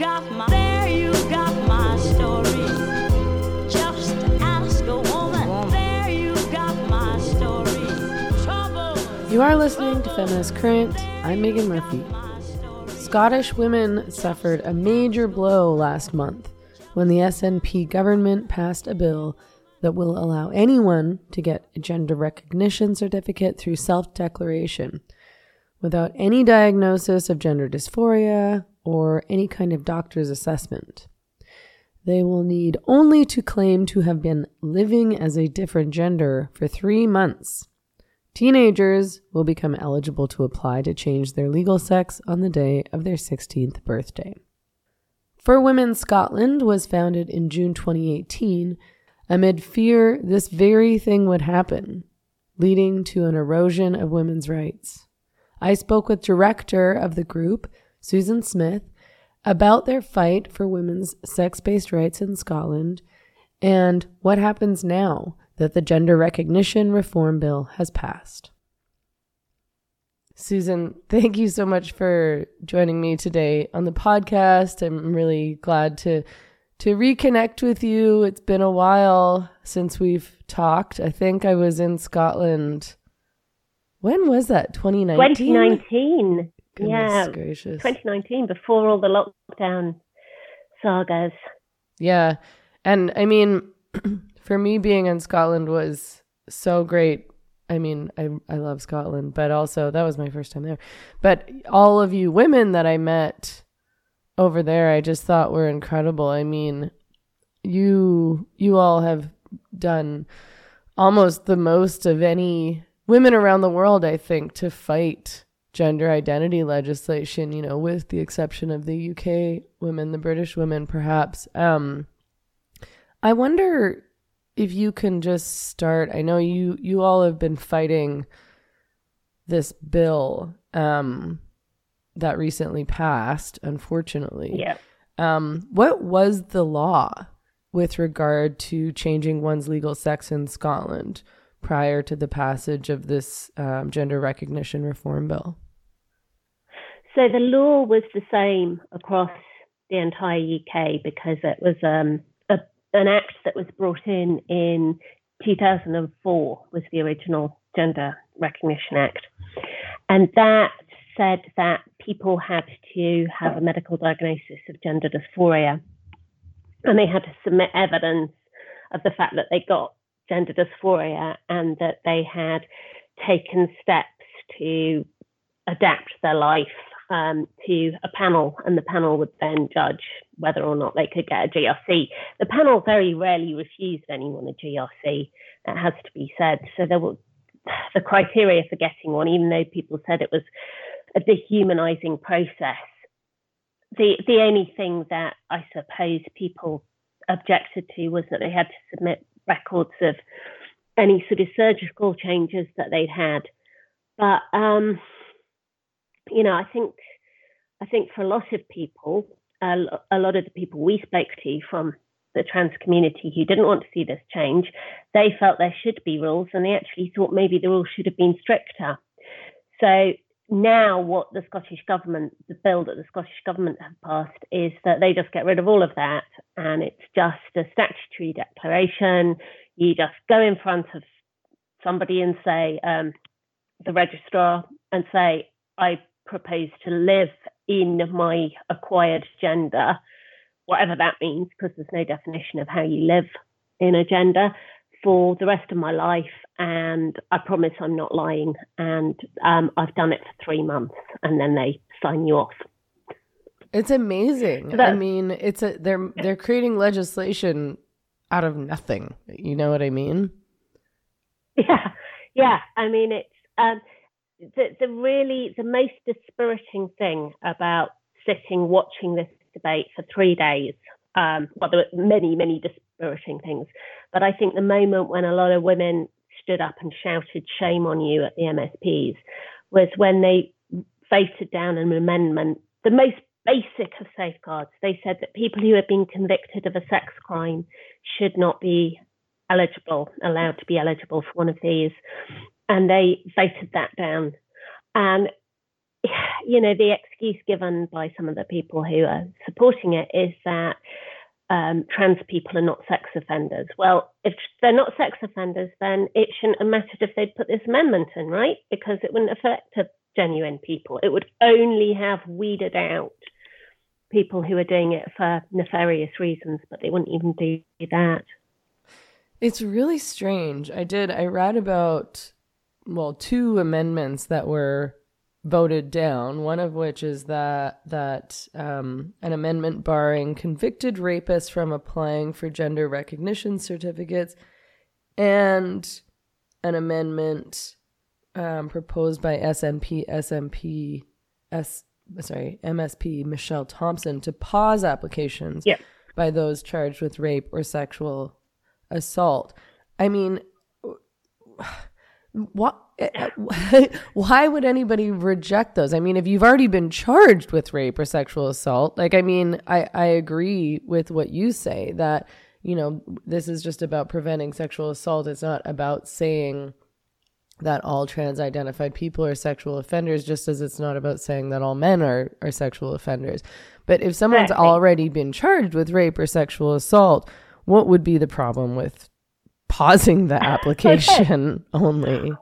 got my, there you got my story. Just ask a woman. There you got my story. Trouble. You are listening to Feminist Current. I'm Meghan Murphy. Scottish women suffered a major blow last month when the SNP government passed a bill that will allow anyone to get a gender recognition certificate through self declaration without any diagnosis of gender dysphoria or any kind of doctor's assessment. They will need only to claim to have been living as a different gender for three months. Teenagers will become eligible to apply to change their legal sex on the day of their 16th birthday. For Women Scotland was founded in June 2018 amid fear this very thing would happen, leading to an erosion of women's rights. I spoke with director of the group, Susan Smith, about their fight for women's sex based rights in Scotland and what happens now that the Gender Recognition Reform Bill has passed. Susan, thank you so much for joining me today on the podcast. I'm really glad to to reconnect with you. It's been a while since we've talked. I think I was in Scotland. When was that? 2019. 2019. Goodness yeah, gracious. 2019 before all the lockdown sagas. Yeah. And I mean, for me being in Scotland was so great. I mean, I I love Scotland, but also that was my first time there. But all of you women that I met over there, I just thought were incredible. I mean, you you all have done almost the most of any women around the world, I think, to fight gender identity legislation, you know, with the exception of the UK women, the British women perhaps. Um I wonder if you can just start i know you you all have been fighting this bill um that recently passed unfortunately Yeah. um what was the law with regard to changing one's legal sex in scotland prior to the passage of this um, gender recognition reform bill So the law was the same across the entire UK because it was um, a, an act that was brought in in 2004 was the original Gender Recognition Act. And that said that people had to have a medical diagnosis of gender dysphoria and they had to submit evidence of the fact that they got gender dysphoria and that they had taken steps to adapt their life um, to a panel, and the panel would then judge whether or not they could get a GRC. The panel very rarely refused anyone a GRC. That has to be said. So there were the criteria for getting one, even though people said it was a dehumanizing process. The the only thing that I suppose people objected to was that they had to submit records of any sort of surgical changes that they'd had. But um, you know, I think I think for a lot of people, a, a lot of the people we spoke to from the trans community who didn't want to see this change, they felt there should be rules, and they actually thought maybe the rules should have been stricter. So now, what the Scottish government, the bill that the Scottish government have passed, is that they just get rid of all of that, and it's just a statutory declaration. You just go in front of somebody and say, um, the registrar, and say, I propose to live in my acquired gender, whatever that means, because there's no definition of how you live in a gender for the rest of my life. And I promise I'm not lying. And um, I've done it for three months, and then they sign you off. it's amazing So i mean it's a they're they're creating legislation out of nothing you know what i mean Yeah, yeah. I mean, it's um, the the really the most dispiriting thing about sitting watching this debate for three days. Um, well, there were many, many dispiriting things, but I think the moment when a lot of women stood up and shouted "shame on you" at the MSPs was when they voted down an amendment, the most basic of safeguards. They said that people who had been convicted of a sex crime should not be eligible, allowed to be eligible for one of these. And they voted that down. And you know, the excuse given by some of the people who are supporting it is that um, trans people are not sex offenders. Well, if they're not sex offenders, then it shouldn't have mattered if they'd put this amendment in, right? Because it wouldn't affect genuine people. It would only have weeded out people who are doing it for nefarious reasons, but they wouldn't even do that. It's really strange. I did, I read about, well, two amendments that were voted down. One of which is that that um, an amendment barring convicted rapists from applying for gender recognition certificates, and an amendment um, proposed by SNP SMP S sorry MSP Michelle Thomson to pause applications yeah. by those charged with rape or sexual assault. I mean what why would anybody reject those? I mean if you've already been charged with rape or sexual assault like i mean i i agree with what you say that you know this is just about preventing sexual assault. It's not about saying that all trans identified people are sexual offenders just as it's not about saying that all men are are sexual offenders. But if someone's already been charged with rape or sexual assault what would be the problem with pausing the application only.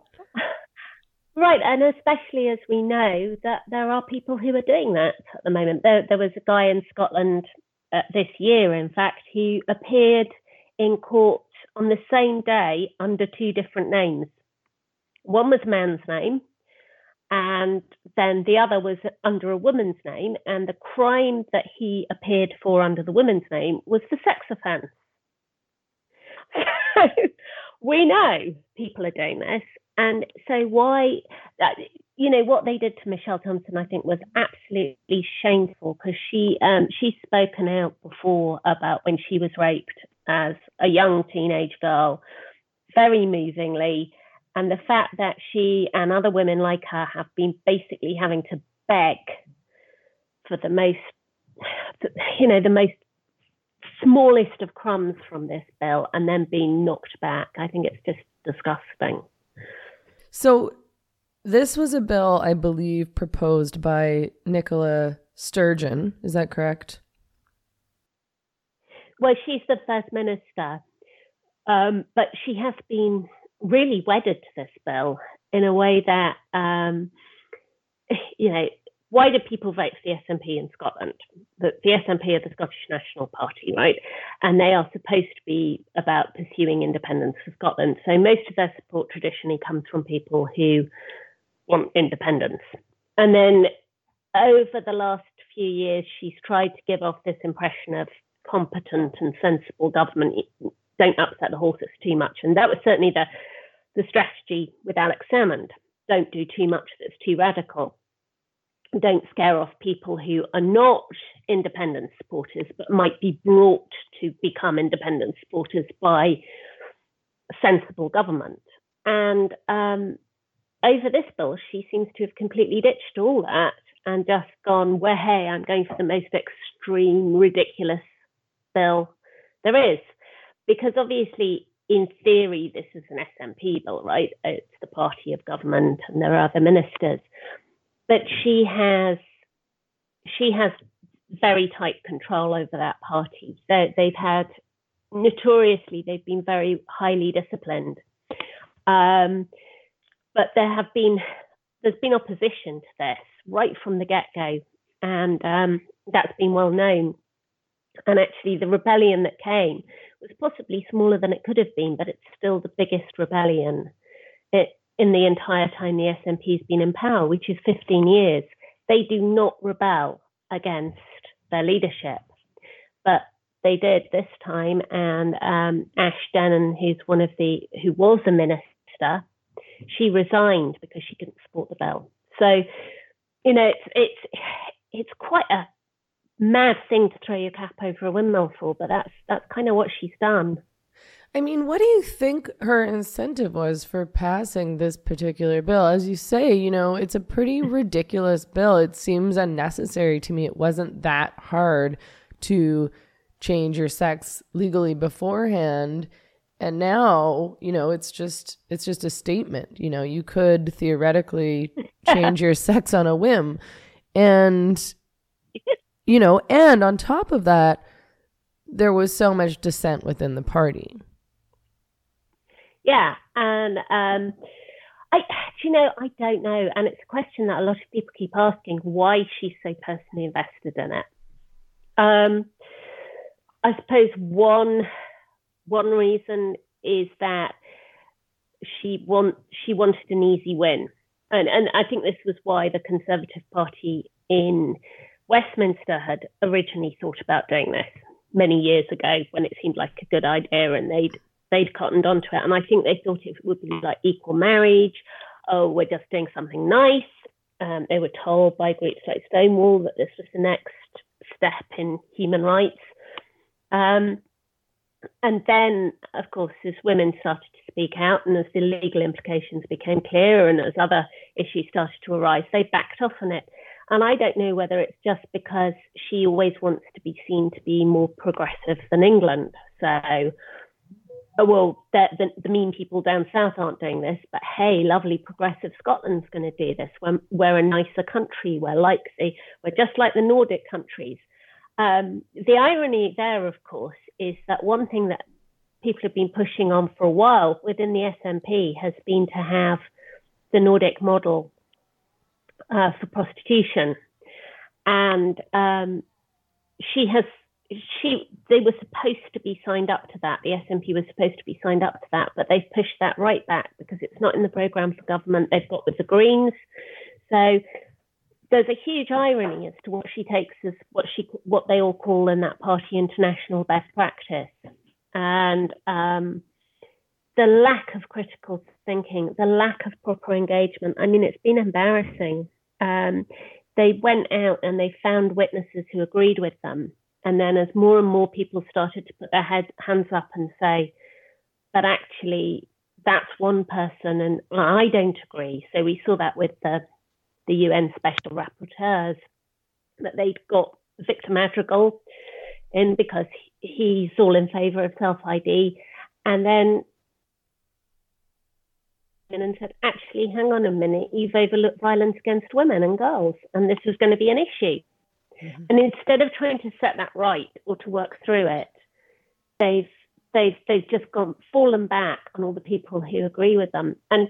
Right, and especially as we know that there are people who are doing that at the moment. There, there was a guy in Scotland uh, this year, in fact, who appeared in court on the same day under two different names. One was a man's name, and then the other was under a woman's name. And the crime that he appeared for under the woman's name was the sex offence. we know people are doing this. And so why, you know, what they did to Michelle Thomson, I think, was absolutely shameful because she um, she's spoken out before about when she was raped as a young teenage girl, very movingly, and the fact that she and other women like her have been basically having to beg for the most, you know, the most smallest of crumbs from this bill and then being knocked back. I think it's just disgusting. So, this was a bill, I believe, proposed by Nicola Sturgeon. Is that correct? Well, she's the first minister, um, but she has been really wedded to this bill in a way that, um, you know, why do people vote for the SNP in Scotland? The, the SNP are the Scottish National Party, right? And they are supposed to be about pursuing independence for Scotland. So most of their support traditionally comes from people who want independence. And then over the last few years, she's tried to give off this impression of competent and sensible government. Don't upset the horses too much. And that was certainly the, the strategy with Alex Salmond. Don't do too much that's too radical don't scare off people who are not independent supporters but might be brought to become independent supporters by sensible government. And um, over this bill, she seems to have completely ditched all that and just gone, well, hey, I'm going for the most extreme, ridiculous bill there is. Because obviously, in theory, this is an SNP bill, right? It's the party of government and there are other ministers but she has she has very tight control over that party. So they've had notoriously they've been very highly disciplined. Um, but there have been there's been opposition to this right from the get go, and um, that's been well known. And actually, the rebellion that came was possibly smaller than it could have been, but it's still the biggest rebellion. It in the entire time the SNP has been in power, which is 15 years. They do not rebel against their leadership, but they did this time. And um, Ash Denham, who's one of the who was a minister, she resigned because she couldn't support the bill. So, you know, it's it's it's quite a mad thing to throw your cap over a windmill for, but that's that's kind of what she's done. I mean, what do you think her incentive was for passing this particular bill? As you say, you know, it's a pretty ridiculous bill. It seems unnecessary to me. It wasn't that hard to change your sex legally beforehand. and now you know it's just it's just a statement you know you could theoretically change your sex on a whim and you know and on top of that there was so much dissent within the party Yeah, and um, I, do you know, I don't know, and it's a question that a lot of people keep asking why she's so personally invested in it. Um, I suppose one one reason is that she want she wanted an easy win, and and I think this was why the Conservative Party in Westminster had originally thought about doing this many years ago when it seemed like a good idea, and they'd they'd cottoned onto it, and I think they thought it would be like equal marriage. Oh, we're just doing something nice. Um, they were told by groups like Stonewall that this was the next step in human rights. Um, and then, of course, as women started to speak out and as the legal implications became clearer and as other issues started to arise, they backed off on it. And I don't know whether it's just because she always wants to be seen to be more progressive than England. So, oh, well, the, the, mean people down south aren't doing this, but hey, lovely progressive Scotland's going to do this. We're, we're a nicer country. We're like the, we're just like the Nordic countries. Um, the irony there, of course, is that one thing that people have been pushing on for a while within the SNP has been to have the Nordic model uh, for prostitution, and um, she has she they were supposed to be signed up to that. The SNP was supposed to be signed up to that, but they've pushed that right back because it's not in the programme for government. They've got with the Greens, so there's a huge irony as to what she takes as what she what they all call in that party international best practice, and um, the lack of critical thinking, the lack of proper engagement. I mean, it's been embarrassing. Um, they went out and they found witnesses who agreed with them, and then as more and more people started to put their head, hands up and say, but actually that's one person and I don't agree. So we saw that with the the UN special rapporteurs that they'd got Victor Madrigal in because he's all in favour of self ID, and then and said, actually, hang on a minute, you've overlooked violence against women and girls, and this is going to be an issue. Mm-hmm. And instead of trying to set that right or to work through it, they've they've they've just gone fallen back on all the people who agree with them. And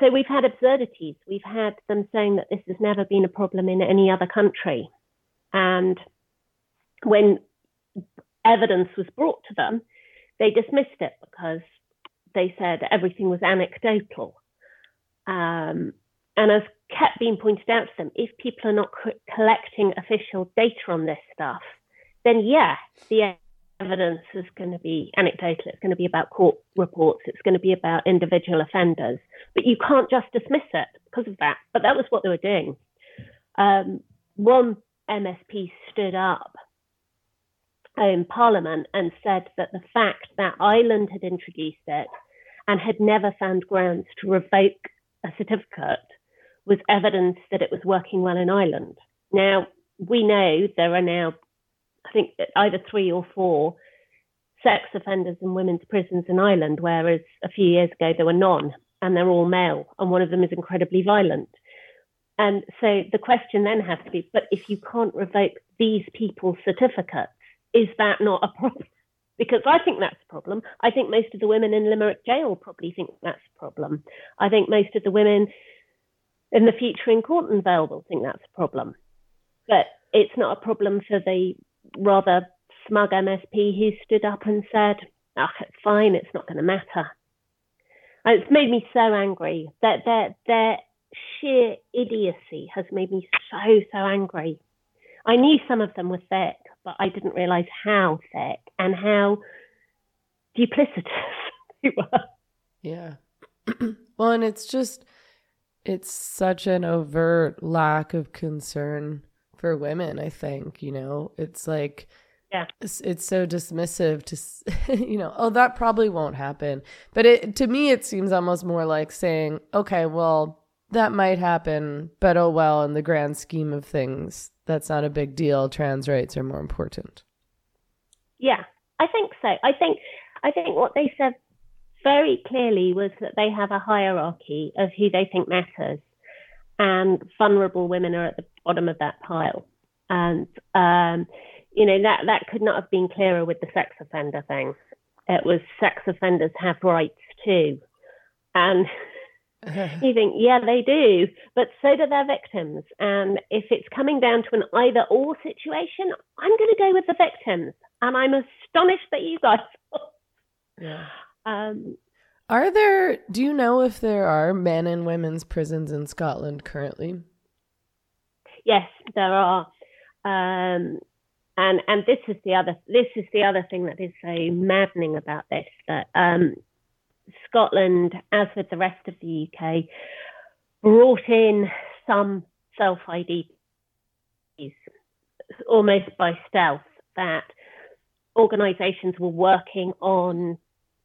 so we've had absurdities. We've had them saying that this has never been a problem in any other country. And when evidence was brought to them, they dismissed it because they said everything was anecdotal. Um, and as kept being pointed out to them, if people are not co- collecting official data on this stuff, then yeah, the evidence is going to be anecdotal. It's going to be about court reports. It's going to be about individual offenders. But you can't just dismiss it because of that. But that was what they were doing. Um, one MSP stood up in Parliament and said that the fact that Ireland had introduced it and had never found grounds to revoke a certificate was evidence that it was working well in Ireland. Now, we know there are now I think either three or four sex offenders in women's prisons in Ireland, whereas a few years ago there were none, and they're all male, and one of them is incredibly violent. And so the question then has to be, but if you can't revoke these people's certificates, is that not a problem? Because I think that's a problem. I think most of the women in Limerick jail probably think that's a problem. I think most of the women in the future in Cornton Vale will think that's a problem. But it's not a problem for the rather smug MSP who stood up and said, oh, fine, it's not going to matter. And it's made me so angry that their, their sheer idiocy has made me so, so angry. I knew some of them were thick, but I didn't realize how thick and how duplicitous they were. Yeah. well, and it's just, it's such an overt lack of concern for women, I think, you know, it's like, yeah. it's, it's so dismissive to you know oh that probably won't happen. But it to me it seems almost more like saying okay well that might happen but oh well in the grand scheme of things that's not a big deal. Trans rights are more important. Yeah i think so. I think I think what they said very clearly was that they have a hierarchy of who they think matters, and vulnerable women are at the bottom of that pile. And um, you know that that could not have been clearer with the sex offender thing. It was sex offenders have rights too, and you think, yeah, they do, but so do their victims. And if it's coming down to an either or situation, I'm going to go with the victims. And I'm astonished that you guys. Yeah. Um, Are there, do you know if there are men and women's prisons in Scotland currently? yes, there are. Um, and and this is the other this is the other thing that is so maddening about this that um, Scotland, as with the rest of the UK, brought in some self IDs almost by stealth that organisations were working on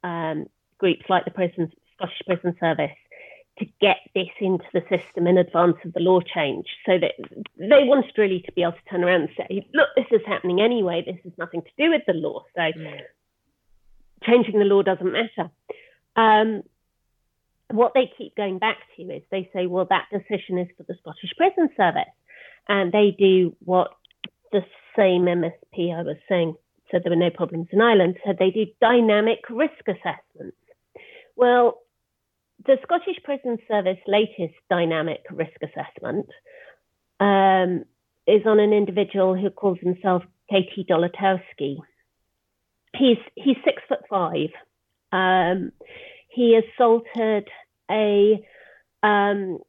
um, groups like the prison, Scottish Prison Service to get this into the system in advance of the law change so that they wanted really to be able to turn around and say, look, this is happening anyway, this has nothing to do with the law. So changing the law doesn't matter. Um, what they keep going back to is they say, well, that decision is for the Scottish Prison Service. And they do what the same MSP I was saying said there were no problems in Ireland, said they do dynamic risk assessments. Well, the Scottish Prison Service latest dynamic risk assessment um, is on an individual who calls himself Katie Dolatowski. He's he's six foot five. Um, he assaulted a, um,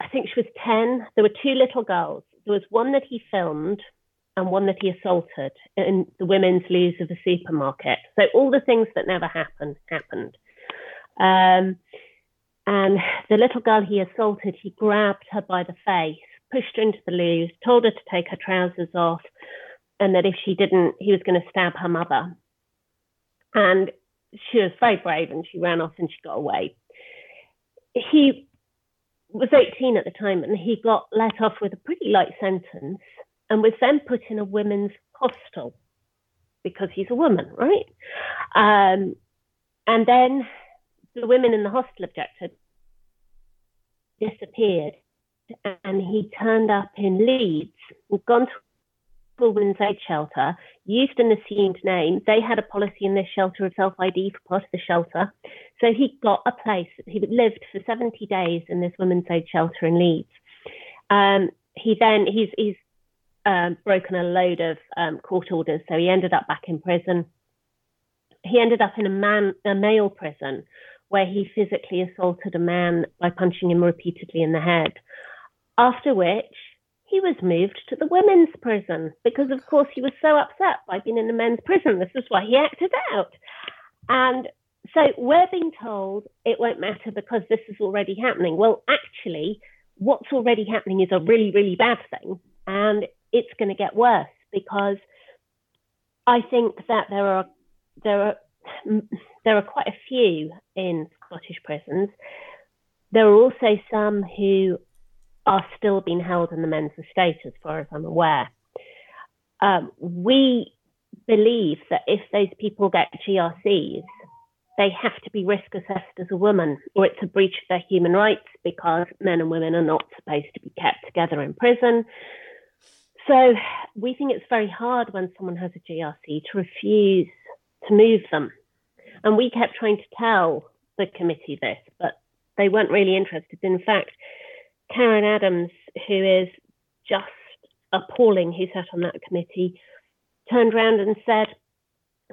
I think she was 10. There were two little girls. There was one that he filmed and one that he assaulted in the women's loos of a supermarket. So all the things that never happened happened. Um, and the little girl he assaulted, he grabbed her by the face, pushed her into the loos, told her to take her trousers off, and that if she didn't, he was going to stab her mother. And she was very brave and she ran off and she got away. He was 18 at the time and he got let off with a pretty light sentence and was then put in a women's hostel because he's a woman, right? Um, and then the women in the hostel objected, disappeared, and he turned up in Leeds, gone to a women's aid shelter, used an assumed name. They had a policy in this shelter of self ID for part of the shelter. So he got a place. He lived for 70 days in this women's aid shelter in Leeds. Um, he then, he's, he's um, broken a load of um, court orders. So he ended up back in prison. He ended up in a man, a male prison where he physically assaulted a man by punching him repeatedly in the head. After which he was moved to the women's prison because, of course, he was so upset by being in the men's prison. This is why he acted out. And so we're being told it won't matter because this is already happening. Well, actually, what's already happening is a really, really bad thing. And it's going to get worse because I think that there are there are there are quite a few in Scottish prisons. There are also some who are still being held in the men's estate, as far as I'm aware. Um, we believe that if those people get GRCs, they have to be risk assessed as a woman, or it's a breach of their human rights because men and women are not supposed to be kept together in prison. So we think it's very hard when someone has a GRC to refuse to move them. And we kept trying to tell the committee this, but they weren't really interested. In fact, Karen Adams, who is just appalling, who sat on that committee, turned around and said,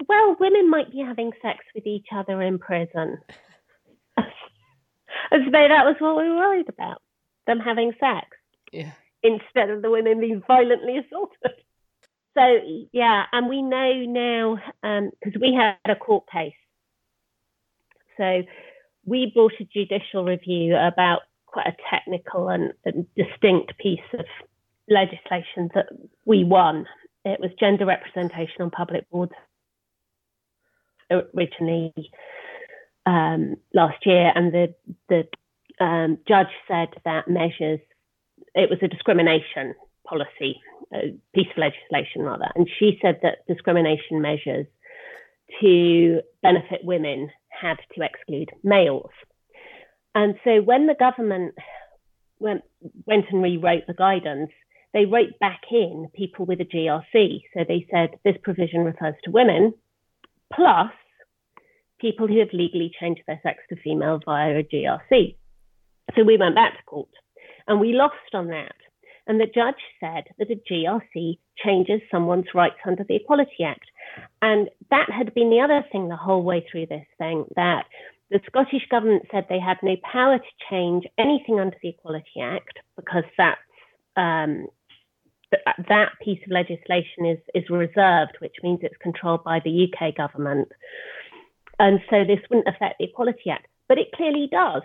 Well, women might be having sex with each other in prison. As though that was what we were worried about them having sex Yeah. Instead of the women being violently assaulted. So, yeah, and we know now because we had a court case. So, we brought a judicial review about quite a technical and, and distinct piece of legislation that we won. It was gender representation on public boards originally um, last year, and the the um, judge said that measures it was a discrimination policy, a piece of legislation rather, and she said that discrimination measures to benefit women had to exclude males. And so when the government went, went and rewrote the guidance, they wrote back in people with a GRC. So they said this provision refers to women, plus people who have legally changed their sex to female via a GRC. So we went back to court and we lost on that. And the judge said that a GRC changes someone's rights under the Equality Act. And that had been the other thing the whole way through this thing that the Scottish Government said they had no power to change anything under the Equality Act because that's um, that piece of legislation is is reserved, which means it's controlled by the UK government, and so this wouldn't affect the Equality Act. But it clearly does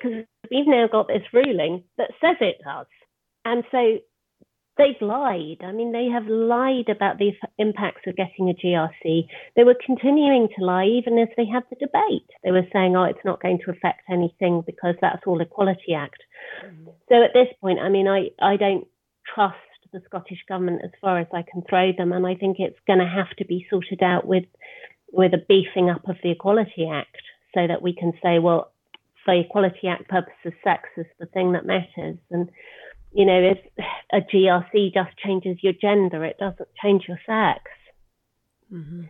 because we've now got this ruling that says it does, and so they've lied. I mean, they have lied about the impacts of getting a GRC. They were continuing to lie even as they had the debate. They were saying, oh, it's not going to affect anything because that's all Equality Act. Mm-hmm. So at this point, I mean, I, I don't trust the Scottish government as far as I can throw them, and I think it's going to have to be sorted out with with a beefing up of the Equality Act so that we can say, well, for Equality Act purposes, sex is the thing that matters, and you know, if a GRC just changes your gender, it doesn't change your sex. Mm-hmm.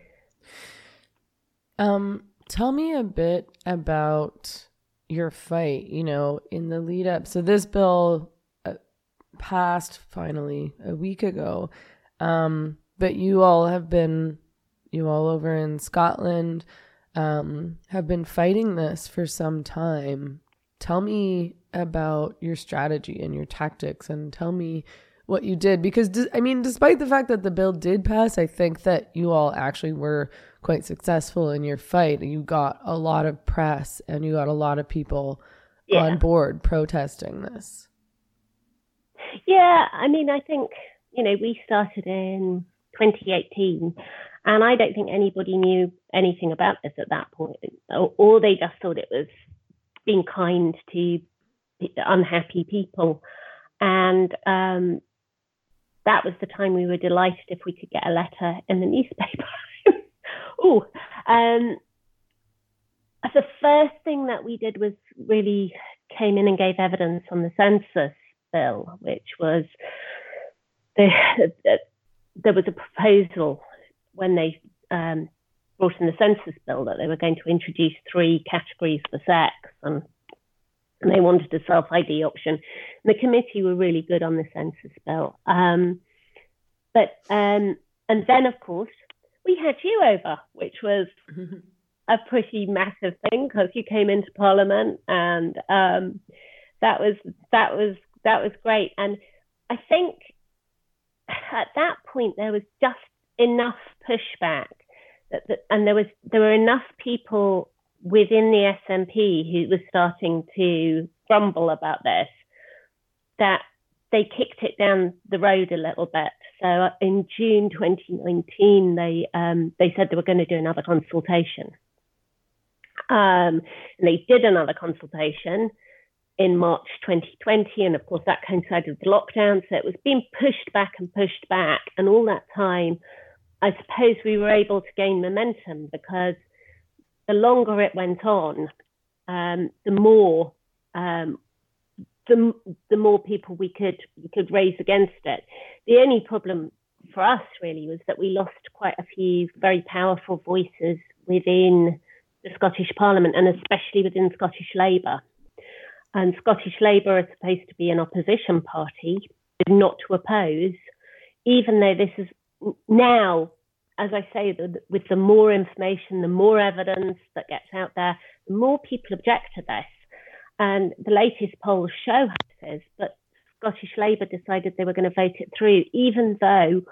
Um, tell me a bit about your fight. You know, in the lead up. So this bill uh, passed finally a week ago, um, but you all have been, you all over in Scotland, um, have been fighting this for some time. Tell me about your strategy and your tactics and tell me what you did because I mean despite the fact that the bill did pass I think that you all actually were quite successful in your fight you got a lot of press and you got a lot of people yeah. on board protesting this yeah I mean I think you know we started in 2018 and I don't think anybody knew anything about this at that point or, they just thought it was being kind to unhappy people. And um, that was the time we were delighted if we could get a letter in the newspaper. oh, um, the first thing that we did was really came in and gave evidence on the census bill, which was the, there was a proposal when they um, brought in the census bill that they were going to introduce three categories for sex, and and they wanted a self ID option. And the committee were really good on the census bill. Um, but um, and then of course we had you over, which was a pretty massive thing because you came into Parliament, and um, that was that was that was great. And I think at that point there was just enough pushback that, that and there was there were enough people within the SNP who was starting to grumble about this that they kicked it down the road a little bit. So uh, in June 2019, they um, they said they were going to do another consultation. Um, and they did another consultation in March 2020, and of course that coincided with the lockdown. So it was being pushed back and pushed back, and all that time, I suppose we were able to gain momentum because the longer it went on, um, the more um, the, the more people we could we could raise against it. The only problem for us really was that we lost quite a few very powerful voices within the Scottish Parliament and especially within Scottish Labour. And Scottish Labour is supposed to be an opposition party, not to oppose, even though this is now as I say, the, with the more information, the more evidence that gets out there, the more people object to this. And the latest polls show is, but Scottish Labour decided they were going to vote it through, even though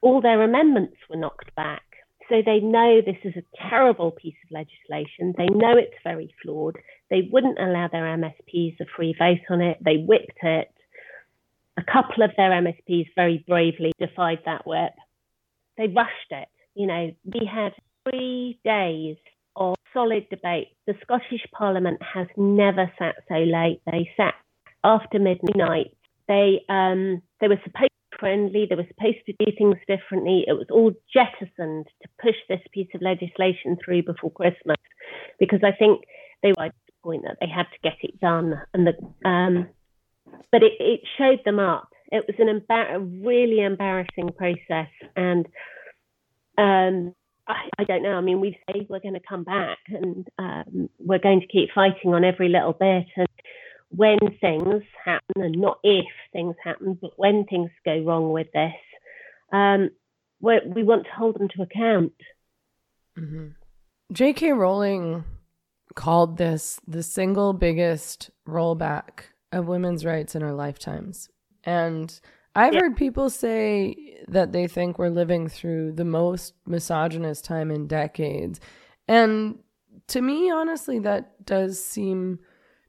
all their amendments were knocked back. So they know this is a terrible piece of legislation. They know it's very flawed. They wouldn't allow their MSPs a free vote on it. They whipped it. A couple of their MSPs very bravely defied that whip they rushed it. You know, we had three days of solid debate. The Scottish Parliament has never sat so late. They sat after midnight. They um, they were supposed to be friendly. They were supposed to do things differently. It was all jettisoned to push this piece of legislation through before Christmas because I think they were at the point that they had to get it done. And the um, but it, it showed them up. It was an embar- a really embarrassing process, and um, I, I, don't know. I mean, we've said we're going to come back, and um, we're going to keep fighting on every little bit. And when things happen, and not if things happen, but when things go wrong with this, um, we want to hold them to account. Mm-hmm. J.K. Rowling called this the single biggest rollback of women's rights in our lifetimes. And I've yeah. heard people say that they think we're living through the most misogynist time in decades. And to me, honestly, that does seem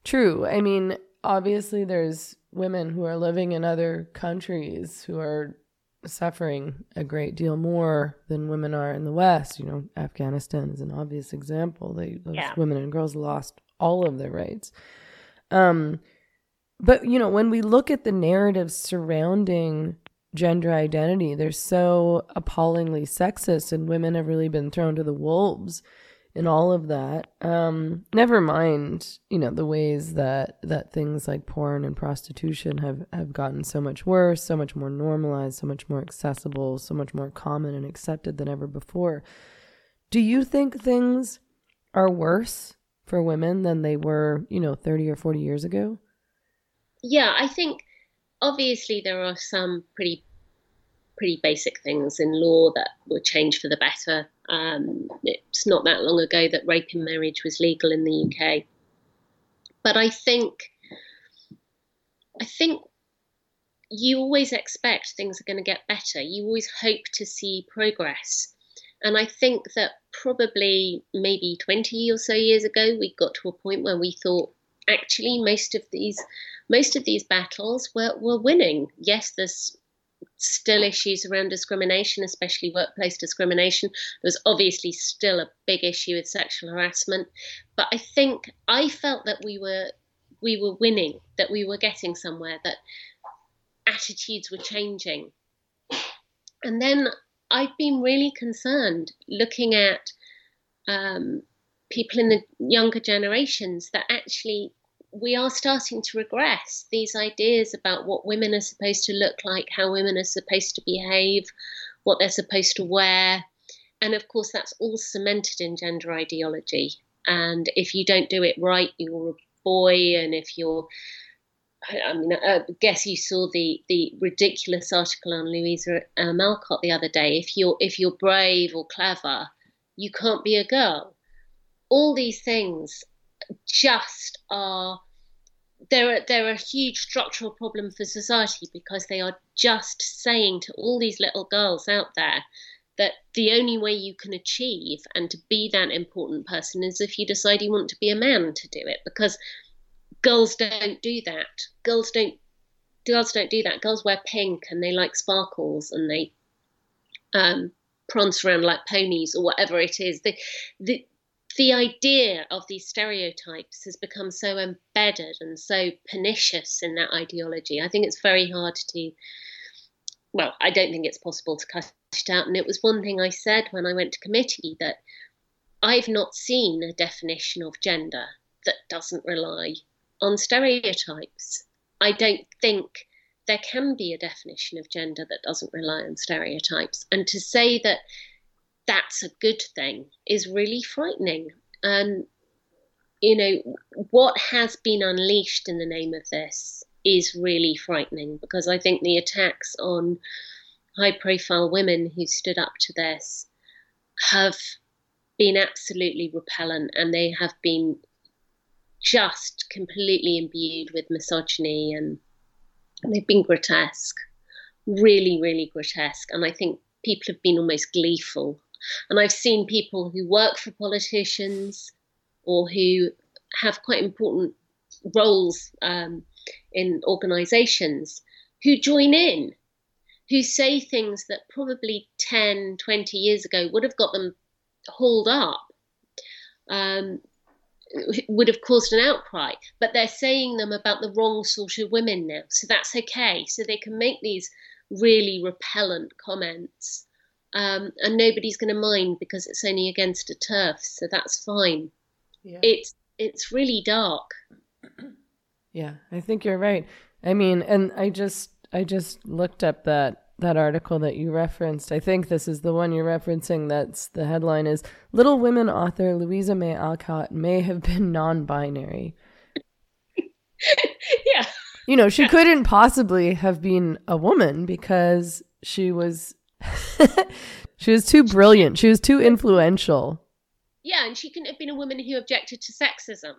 True. I mean, obviously, there's women who are living in other countries who are suffering a great deal more than women are in the West. You know, Afghanistan is an obvious example. They, those yeah. women and girls lost all of their rights. Um, but you know, when we look at the narratives surrounding gender identity, they're so appallingly sexist, and women have really been thrown to the wolves in all of that. Um, never mind, you know, the ways that that things like porn and prostitution have have gotten so much worse, so much more normalized, so much more accessible, so much more common and accepted than ever before. Do you think things are worse for women than they were, you know, 30 or 40 years ago? Yeah, I think obviously there are some pretty pretty basic things in law that were changed for the better. Um, it's not that long ago that rape in marriage was legal in the UK. But I think, I think you always expect things are going to get better. You always hope to see progress. And I think that probably maybe 20 or so years ago, we got to a point where we thought actually most of these most of these battles were, were winning. Yes, there's still issues around discrimination, especially workplace discrimination. There's obviously still a big issue with sexual harassment, but I think I felt that we were we were winning, that we were getting somewhere, that attitudes were changing. And then I've been really concerned looking at um, people in the younger generations that actually we are starting to regress these ideas about what women are supposed to look like, how women are supposed to behave, what they're supposed to wear. And of course, that's all cemented in gender ideology. And if you don't do it right, you're a boy. And if you're, I mean, I guess you saw the the ridiculous article on Louisa uh, May Alcott the other day. If you're if you're brave or clever, you can't be a girl. All these things just are they're a, they're a huge structural problem for society because they are just saying to all these little girls out there that the only way you can achieve and to be that important person is if you decide you want to be a man to do it because girls don't do that. Girls don't girls don't do that. Girls wear pink and they like sparkles and they um, prance around like ponies or whatever it is. The, the the idea of these stereotypes has become so embedded and so pernicious in that ideology. I think it's very hard to, well, I don't think it's possible to cut it out. And it was one thing I said when I went to committee that I've not seen a definition of gender that doesn't rely on stereotypes. I don't think there can be a definition of gender that doesn't rely on stereotypes. And to say that that's a good thing is really frightening. And, you know, what has been unleashed in the name of this is really frightening because I think the attacks on high profile women who stood up to this have been absolutely repellent and they have been just completely imbued with misogyny and they've been grotesque, really, really grotesque. And I think people have been almost gleeful and I've seen people who work for politicians or who have quite important roles um, in organizations who join in, who say things that probably 10, 20 years ago would have got them hauled up. Um, would have caused an outcry, but they're saying them about the wrong sort of women now. So that's okay. So they can make these really repellent comments. Um, and nobody's going to mind because it's only against a TERF, so that's fine. Yeah. It's it's really dark. Yeah, I think you're right. I mean, and I just I just looked up that that article that you referenced. I think this is the one you're referencing. That's the headline is Little Women author Louisa May Alcott may have been non-binary. yeah. You know, she couldn't possibly have been a woman because she was she was too brilliant. She was too influential. Yeah, and she couldn't have been a woman who objected to sexism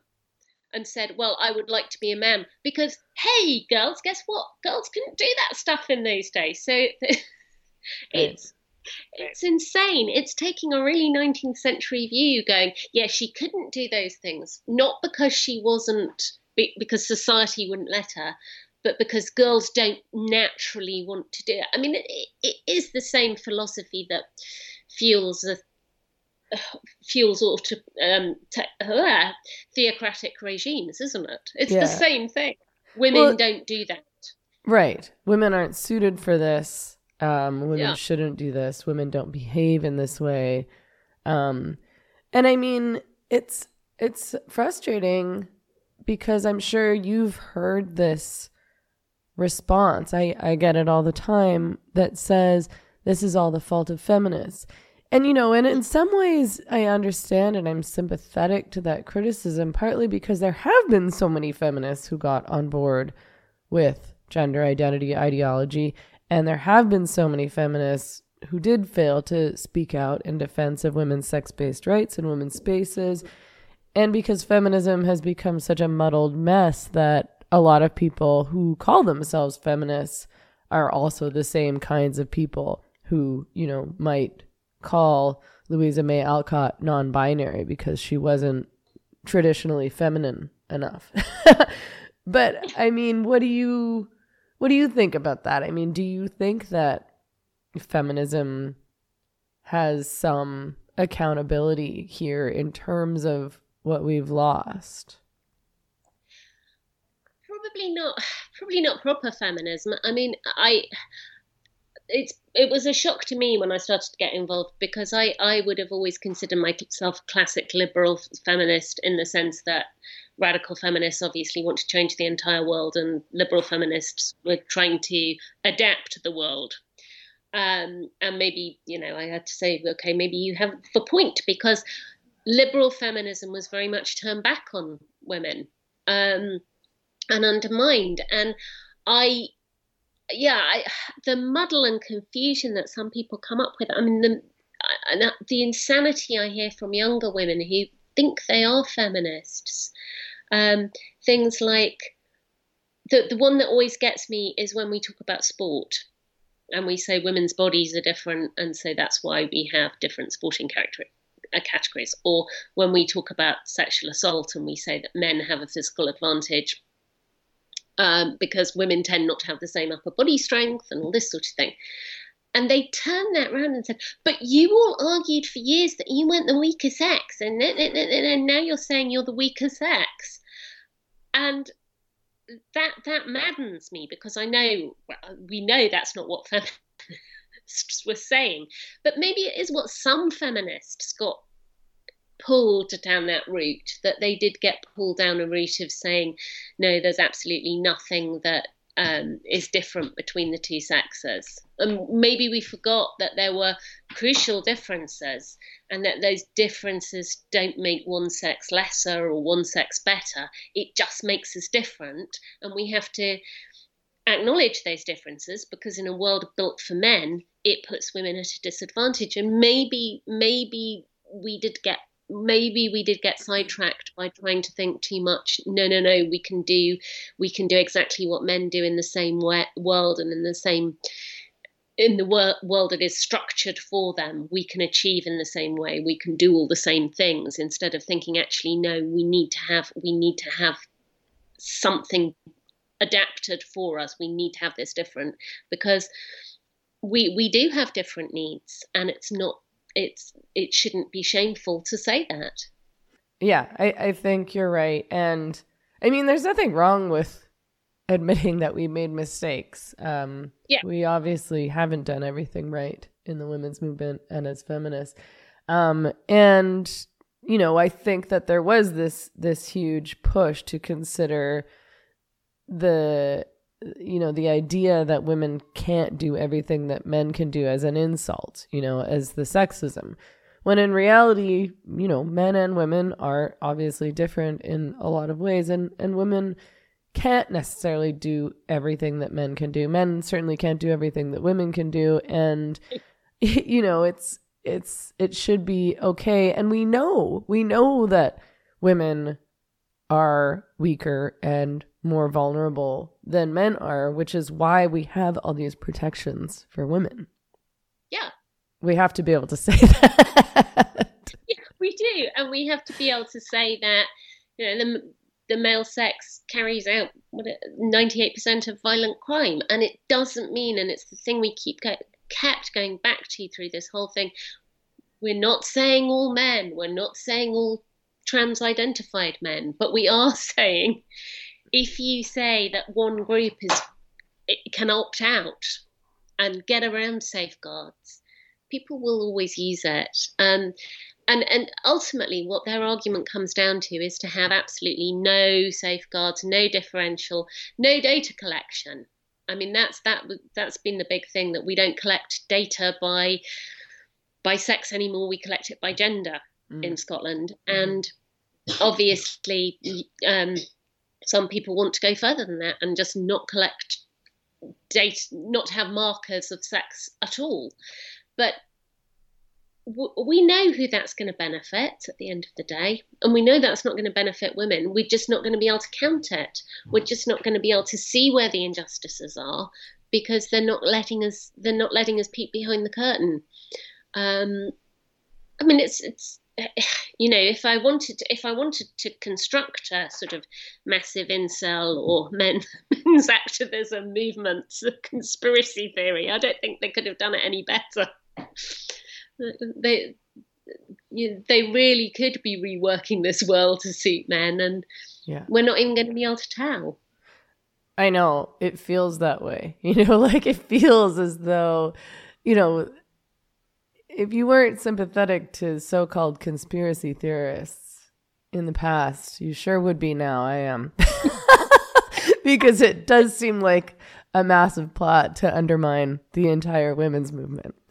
and said, "Well, I would like to be a man." Because hey, girls, guess what? Girls couldn't do that stuff in those days. So it's it's insane. It's taking a really 19th century view, going, "Yeah, she couldn't do those things, not because she wasn't, because society wouldn't let her." But because girls don't naturally want to do it. I mean, it, it is the same philosophy that fuels the fuels all um, te- uh, theocratic regimes, isn't it? It's Yeah. the same thing. Women Well- don't do that. Right. Women aren't suited for this. Um, women Yeah. shouldn't do this. Women don't behave in this way. Um, and I mean, it's it's frustrating because I'm sure you've heard this response. I, I get it all the time that says this is all the fault of feminists. And you know, and in some ways I understand and I'm sympathetic to that criticism, partly because there have been so many feminists who got on board with gender identity ideology. And there have been so many feminists who did fail to speak out in defense of women's sex based rights and women's spaces. And because feminism has become such a muddled mess that a lot of people who call themselves feminists are also the same kinds of people who, you know, might call Louisa May Alcott non binary because she wasn't traditionally feminine enough. but I mean, what do you what do you think about that? I mean, do you think that feminism has some accountability here in terms of what we've lost? Probably not. Probably not proper feminism. I mean, I. It's it was a shock to me when I started to get involved because I I would have always considered myself classic liberal feminist in the sense that radical feminists obviously want to change the entire world and liberal feminists were trying to adapt the world. Um, and maybe you know I had to say okay maybe you have the point because liberal feminism was very much turned back on women. Um, and undermined. And I, yeah, I, the muddle and confusion that some people come up with. I mean, the the insanity I hear from younger women who think they are feminists. Um, things like the the one that always gets me is when we talk about sport. And we say women's bodies are different, and so that's why we have different sporting character, uh, categories. Or when we talk about sexual assault and we say that men have a physical advantage um, because women tend not to have the same upper body strength and all this sort of thing. And they turned that around and said, "But you all argued for years that you weren't the weaker sex, and, now you're saying you're the weaker sex." And that that maddens me because I know we know that's not what feminists were saying, but maybe it is what some feminists got pulled down that route. That they did get pulled down a route of saying, no, there's absolutely nothing that um, is different between the two sexes. And maybe we forgot that there were crucial differences and that those differences don't make one sex lesser or one sex better. It just makes us different. And we have to acknowledge those differences because in a world built for men, it puts women at a disadvantage. And maybe, maybe we did get maybe we did get sidetracked by trying to think too much. No no no we can do we can do exactly what men do in the same world and in the same in the wor- world that is structured for them. We can achieve in the same way. We can do all the same things instead of thinking actually no we need to have we need to have something adapted for us. We need to have this different because we we do have different needs and it's not it's it shouldn't be shameful to say that Yeah, I, I think you're right. And I mean, there's nothing wrong with admitting that we made mistakes. Um, Yeah. We obviously haven't done everything right in the women's movement and as feminists. Um, and you know, I think that there was this this huge push to consider the you know the idea that women can't do everything that men can do as an insult you know as the sexism. When in reality you know men and women are obviously different in a lot of ways and and women can't necessarily do everything that men can do. Men certainly can't do everything that women can do and you know it's it's it should be okay. And we know we know that women are weaker and more vulnerable than men are which is why we have all these protections for women Yeah. we have to be able to say that Yeah, we do, and we have to be able to say that you know the the male sex carries out uh, ninety eight percent of violent crime, and it doesn't mean, and it's the thing we keep go, kept going back to through this whole thing. We're not saying all men, we're not saying all trans identified men, but we are saying if you say that one group is it can opt out and get around safeguards, people will always use it. Um, and and ultimately, what their argument comes down to is to have absolutely no safeguards, no differential, no data collection. I mean, that's that that's been the big thing that we don't collect data by by sex anymore. We collect it by gender Mm. in Scotland, and obviously, um, some people want to go further than that and just not collect data, not have markers of sex at all. But w- we know who that's going to benefit at the end of the day, and we know that's not going to benefit women. We're just not going to be able to count it. We're just not going to be able to see where the injustices are because they're not letting us. They're not letting us peek behind the curtain. Um, I mean, it's it's you know, if I wanted to, if I wanted to construct a sort of massive incel or men, men's activism movement conspiracy theory, I don't think they could have done it any better. They you, they really could be reworking this world to suit men, and yeah we're not even going to be able to tell. I know it feels that way. You know, like it feels as though, you know, if you weren't sympathetic to so called conspiracy theorists in the past, you sure would be now. I am. because it does seem like a massive plot to undermine the entire women's movement.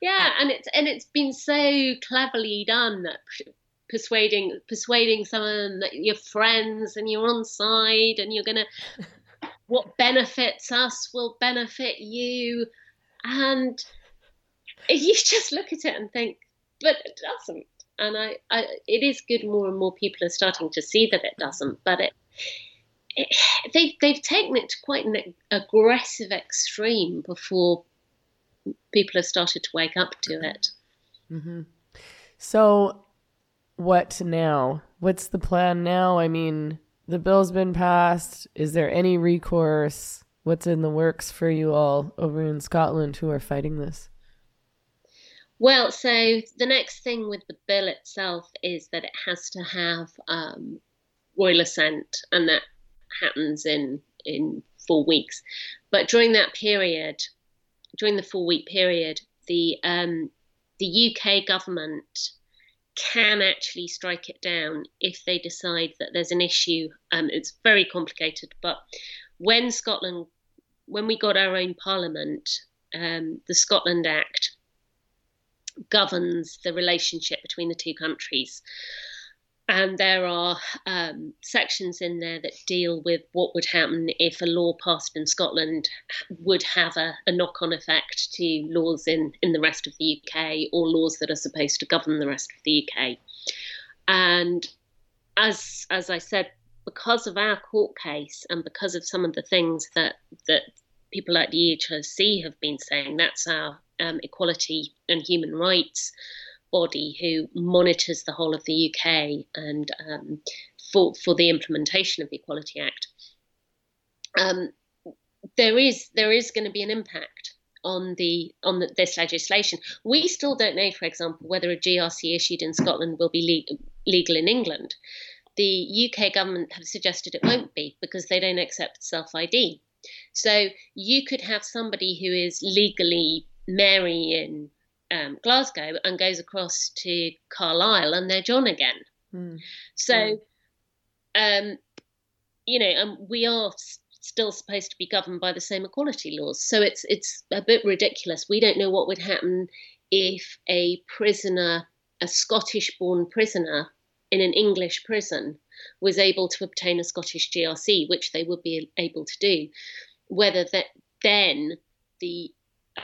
yeah, and it's and it's been so cleverly done that persuading persuading someone that you're friends and you're on side and you're gonna what benefits us will benefit you and you just look at it and think but it doesn't and I, I it is good more and more people are starting to see that it doesn't but it, it they, they've taken it to quite an aggressive extreme before people have started to wake up to it hmm So, what now? What's the plan now? I mean, the bill's been passed. Is there any recourse? What's in the works for you all over in Scotland who are fighting this? Well, so the next thing with the bill itself is that it has to have um, royal assent, and that happens in in four weeks. But during that period, during the four week period, the um, the UK government can actually strike it down if they decide that there's an issue. Um, it's very complicated, but when Scotland, when we got our own parliament, um, the Scotland Act governs the relationship between the two countries. And there are um, sections in there that deal with what would happen if a law passed in Scotland would have a, a knock on effect to laws in, in the rest of the UK or laws that are supposed to govern the rest of the UK. And as as I said, because of our court case and because of some of the things that that people like the EHRC have been saying, that's our um, equality and human rights body who monitors the whole of the UK and um, for for the implementation of the Equality Act. Um, there is there is going to be an impact on the on the, this legislation. We still don't know, for example, whether a GRC issued in Scotland will be le- legal in England. the UK government have suggested it won't be because they don't accept self ID. So you could have somebody who is legally Mary in um, Glasgow and goes across to Carlisle and they're John again. Mm. So, um, you know, and we are still supposed to be governed by the same equality laws. So it's it's a bit ridiculous. We don't know what would happen if a prisoner, a Scottish-born prisoner in an English prison, was able to obtain a Scottish GRC, which they would be able to do. Whether that then the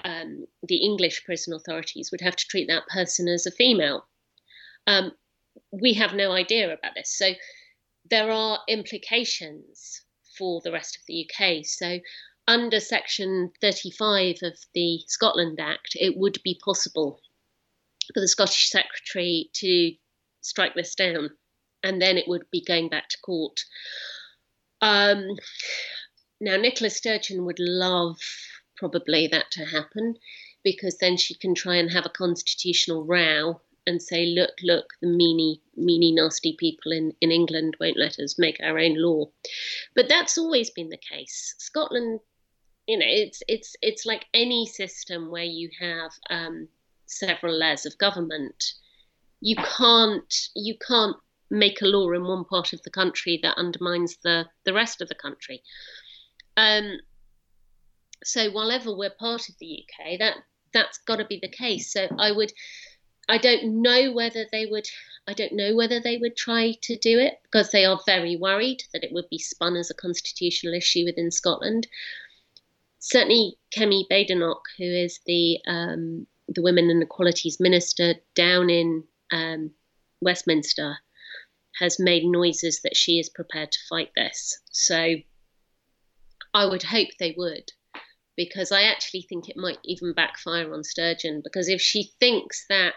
um, the English prison authorities would have to treat that person as a female. Um, we have no idea about this. So there are implications for the rest of the UK. So under Section 35 of the Scotland Act, it would be possible for the Scottish Secretary to strike this down, and then it would be going back to court. Um, now, Nicola Sturgeon would love probably that to happen because then she can try and have a constitutional row and say, look, look, the meany, meany, nasty people in, in England won't let us make our own law. But that's always been the case. Scotland, you know, it's it's it's like any system where you have um, several layers of government. You can't you can't make a law in one part of the country that undermines the the rest of the country. Um, so whenever we're part of the UK, that that's got to be the case. So I would, I don't know whether they would, I don't know whether they would try to do it because they are very worried that it would be spun as a constitutional issue within Scotland. Certainly, Kemi Badenoch, who is the um, the Women and Equalities Minister down in um, Westminster, has made noises that she is prepared to fight this. So I would hope they would because I actually think it might even backfire on Sturgeon. Because if she thinks that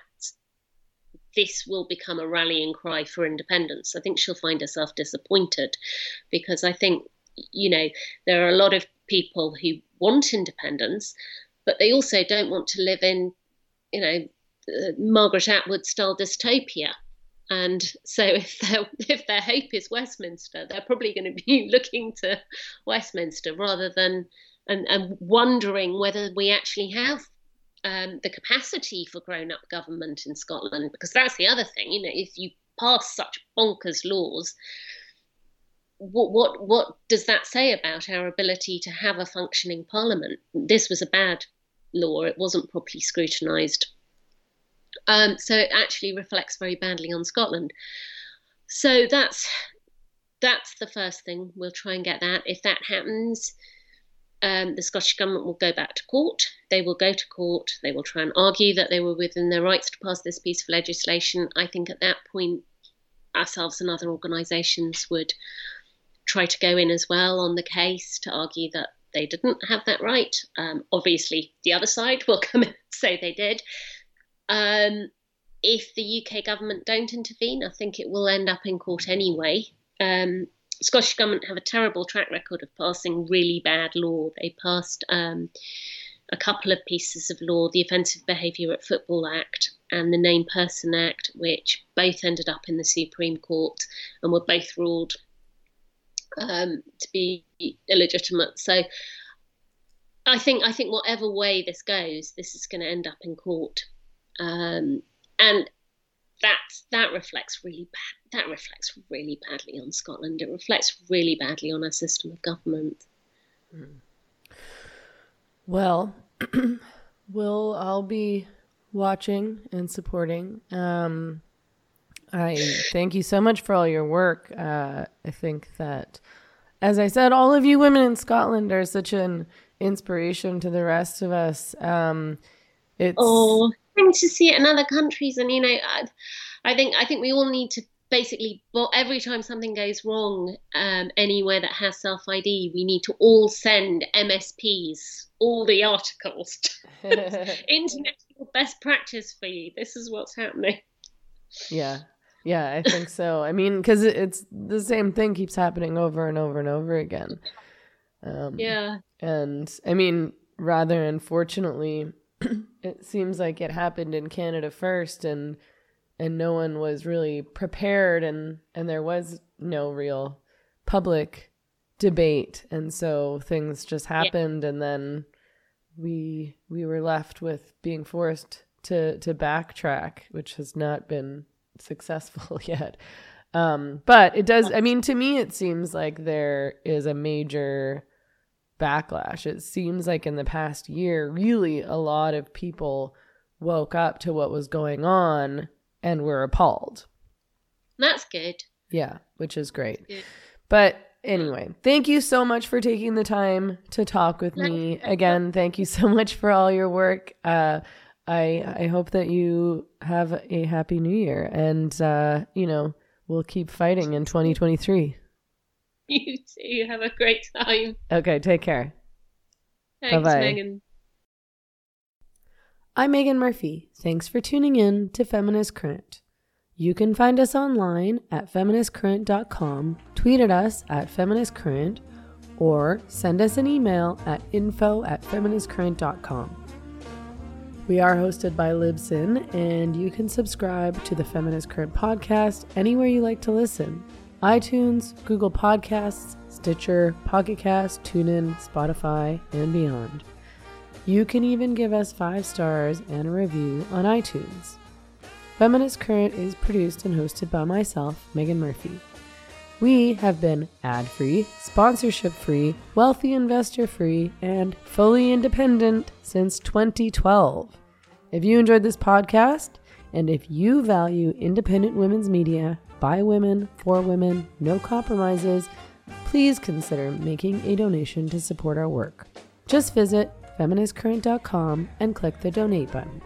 this will become a rallying cry for independence, I think she'll find herself disappointed. Because I think, you know, there are a lot of people who want independence, but they also don't want to live in, you know, uh, Margaret Atwood style dystopia. And so, if their if their hope is Westminster, they're probably going to be looking to Westminster rather than and, and wondering whether we actually have um, the capacity for grown up government in Scotland, because that's the other thing. You know, if you pass such bonkers laws, what what what does that say about our ability to have a functioning parliament? This was a bad law; it wasn't properly scrutinised, um, so it actually reflects very badly on Scotland. So that's that's the first thing. We'll try and get that. If that happens, um, the Scottish Government will go back to court. They will go to court. They will try and argue that they were within their rights to pass this piece of legislation. I think at that point, ourselves and other organisations would try to go in as well on the case to argue that they didn't have that right. Um, obviously, the other side will come and say they did. Um, if the UK government don't intervene, I think it will end up in court anyway. Um, Scottish government have a terrible track record of passing really bad law. They passed um, a couple of pieces of law, the Offensive Behaviour at Football Act and the Name Person Act, which both ended up in the Supreme Court and were both ruled um, to be illegitimate. So I think I think whatever way this goes, this is going to end up in court, um, and that that reflects really bad. That reflects really badly on Scotland. It reflects really badly on our system of government. Well, we'll I'll be watching and supporting. Um, I thank you so much for all your work. Uh, I think that, as I said, all of you women in Scotland are such an inspiration to the rest of us. Um, it's Oh, to see it in other countries, and you know, I, I think I think we all need to basically, every time something goes wrong um, anywhere that has self ID, we need to all send MSPs all the articles. International best practice for you. This is what's happening. Yeah. Yeah, I think so. I mean, because it's the same thing keeps happening over and over and over again. Um, Yeah. And I mean, rather unfortunately, it seems like it happened in Canada first, and and no one was really prepared and and there was no real public debate. And so things just happened and then we we were left with being forced to to backtrack which has not been successful yet. Um but it does i mean to me it seems like there is a major backlash it seems like in the past year really a lot of people woke up to what was going on and were appalled That's good. yeah which is great but anyway, thank you so much for taking the time to talk with me. Again, thank you so much for all your work. Uh, I I hope that you have a happy new year and uh, you know, we'll keep fighting in 2023. You too. Have a great time. Okay, take care. Thanks, Bye-bye. Meghan. I'm Meghan Murphy. Thanks for tuning in to Feminist Current. You can find us online at feministcurrent.com, tweet at us at feministcurrent, or send us an email at info at feministcurrent.com. We are hosted by Libsyn, and you can subscribe to the Feminist Current podcast anywhere you like to listen iTunes, Google Podcasts, Stitcher, Pocket Cast, TuneIn, Spotify, and beyond. You can even give us five stars and a review on iTunes. Feminist Current is produced and hosted by myself, Meghan Murphy. We have been ad free, sponsorship free, wealthy investor free, and fully independent since 2012. If you enjoyed this podcast, and if you value independent women's media by women, for women, no compromises, please consider making a donation to support our work. Just visit feministcurrent.com and click the donate button.